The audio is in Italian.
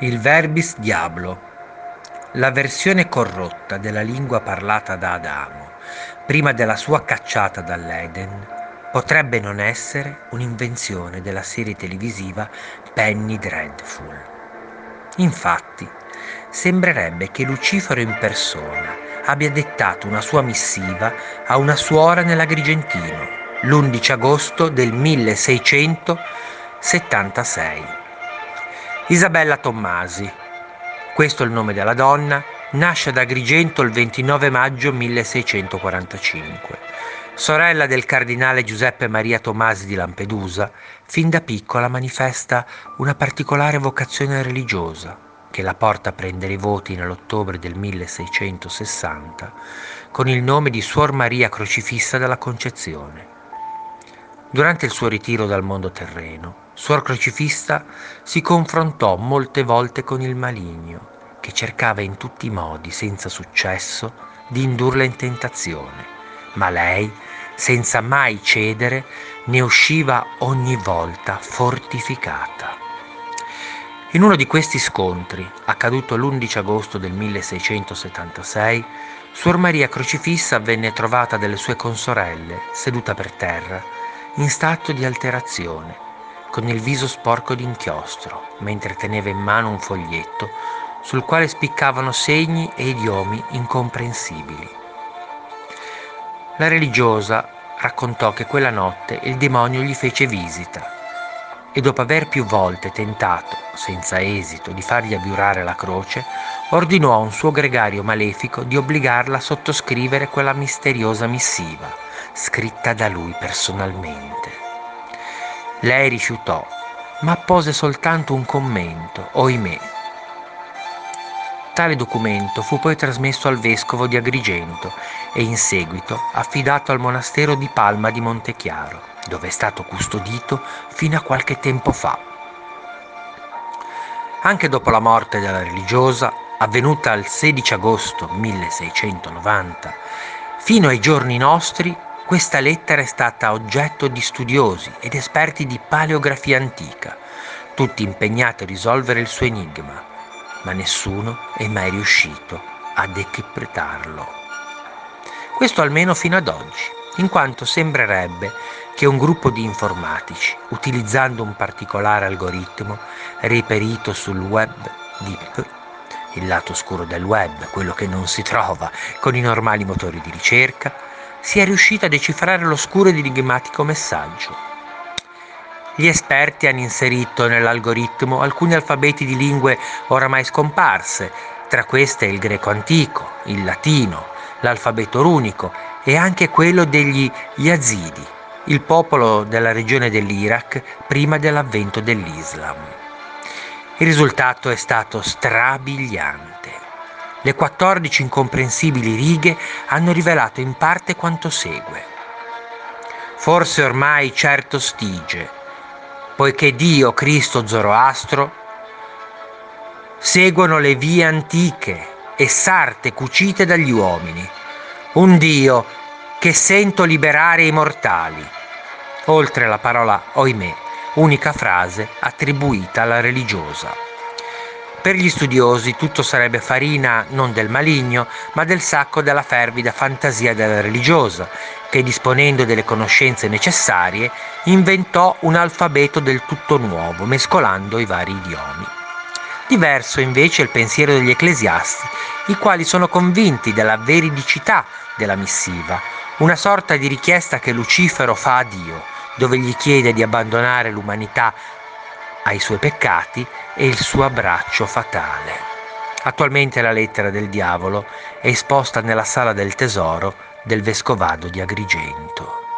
Il verbis diablo, la versione corrotta della lingua parlata da Adamo, prima della sua cacciata dall'Eden, potrebbe non essere un'invenzione della serie televisiva Penny Dreadful. Infatti, sembrerebbe che Lucifero in persona abbia dettato una sua missiva a una suora nell'Agrigentino l'11 agosto del 1676. Isabella Tommasi, questo è il nome della donna, nasce ad Agrigento il 29 maggio 1645. Sorella del cardinale Giuseppe Maria Tommasi di Lampedusa, fin da piccola manifesta una particolare vocazione religiosa che la porta a prendere i voti nell'ottobre del 1660 con il nome di Suor Maria Crocifissa della Concezione. Durante il suo ritiro dal mondo terreno, Suor Crocifissa si confrontò molte volte con il maligno, che cercava in tutti i modi, senza successo, di indurla in tentazione, ma lei, senza mai cedere, ne usciva ogni volta fortificata. In uno di questi scontri, accaduto l'11 agosto del 1676, Suor Maria Crocifissa venne trovata dalle sue consorelle, seduta per terra, in stato di alterazione con il viso sporco d'inchiostro, mentre teneva in mano un foglietto sul quale spiccavano segni e idiomi incomprensibili. La religiosa raccontò che quella notte il demonio gli fece visita e dopo aver più volte tentato, senza esito, di fargli abiurare la croce, ordinò a un suo gregario malefico di obbligarla a sottoscrivere quella misteriosa missiva, scritta da lui personalmente. Lei rifiutò, ma appose soltanto un commento, oimè. Tale documento fu poi trasmesso al vescovo di Agrigento e in seguito affidato al monastero di Palma di Montechiaro, dove è stato custodito fino a qualche tempo fa. Anche dopo la morte della religiosa, avvenuta il 16 agosto 1690, fino ai giorni nostri questa lettera è stata oggetto di studiosi ed esperti di paleografia antica, tutti impegnati a risolvere il suo enigma, ma nessuno è mai riuscito a dechipretarlo. Questo almeno fino ad oggi, in quanto sembrerebbe che un gruppo di informatici, utilizzando un particolare algoritmo riperito sul web deep, il lato oscuro del web, quello che non si trova con i normali motori di ricerca, sia riuscito a decifrare l'oscuro ed enigmatico messaggio. Gli esperti hanno inserito nell'algoritmo alcuni alfabeti di lingue oramai scomparse, tra queste il greco antico, il latino, l'alfabeto runico e anche quello degli Yazidi, il popolo della regione dell'Iraq prima dell'avvento dell'Islam. Il risultato è stato strabiliante. Le 14 incomprensibili righe hanno rivelato in parte quanto segue. Forse ormai certo stige, poiché Dio, Cristo, Zoroastro seguono le vie antiche e sarte cucite dagli uomini, un Dio che sento liberare i mortali, oltre la parola oimè, unica frase attribuita alla religiosa. Per gli studiosi tutto sarebbe farina non del maligno, ma del sacco della fervida fantasia della religiosa, che disponendo delle conoscenze necessarie inventò un alfabeto del tutto nuovo, mescolando i vari idiomi. Diverso invece è il pensiero degli ecclesiasti, i quali sono convinti della veridicità della missiva, una sorta di richiesta che Lucifero fa a Dio, dove gli chiede di abbandonare l'umanità ai suoi peccati e il suo abbraccio fatale. Attualmente la lettera del diavolo è esposta nella sala del tesoro del vescovado di Agrigento.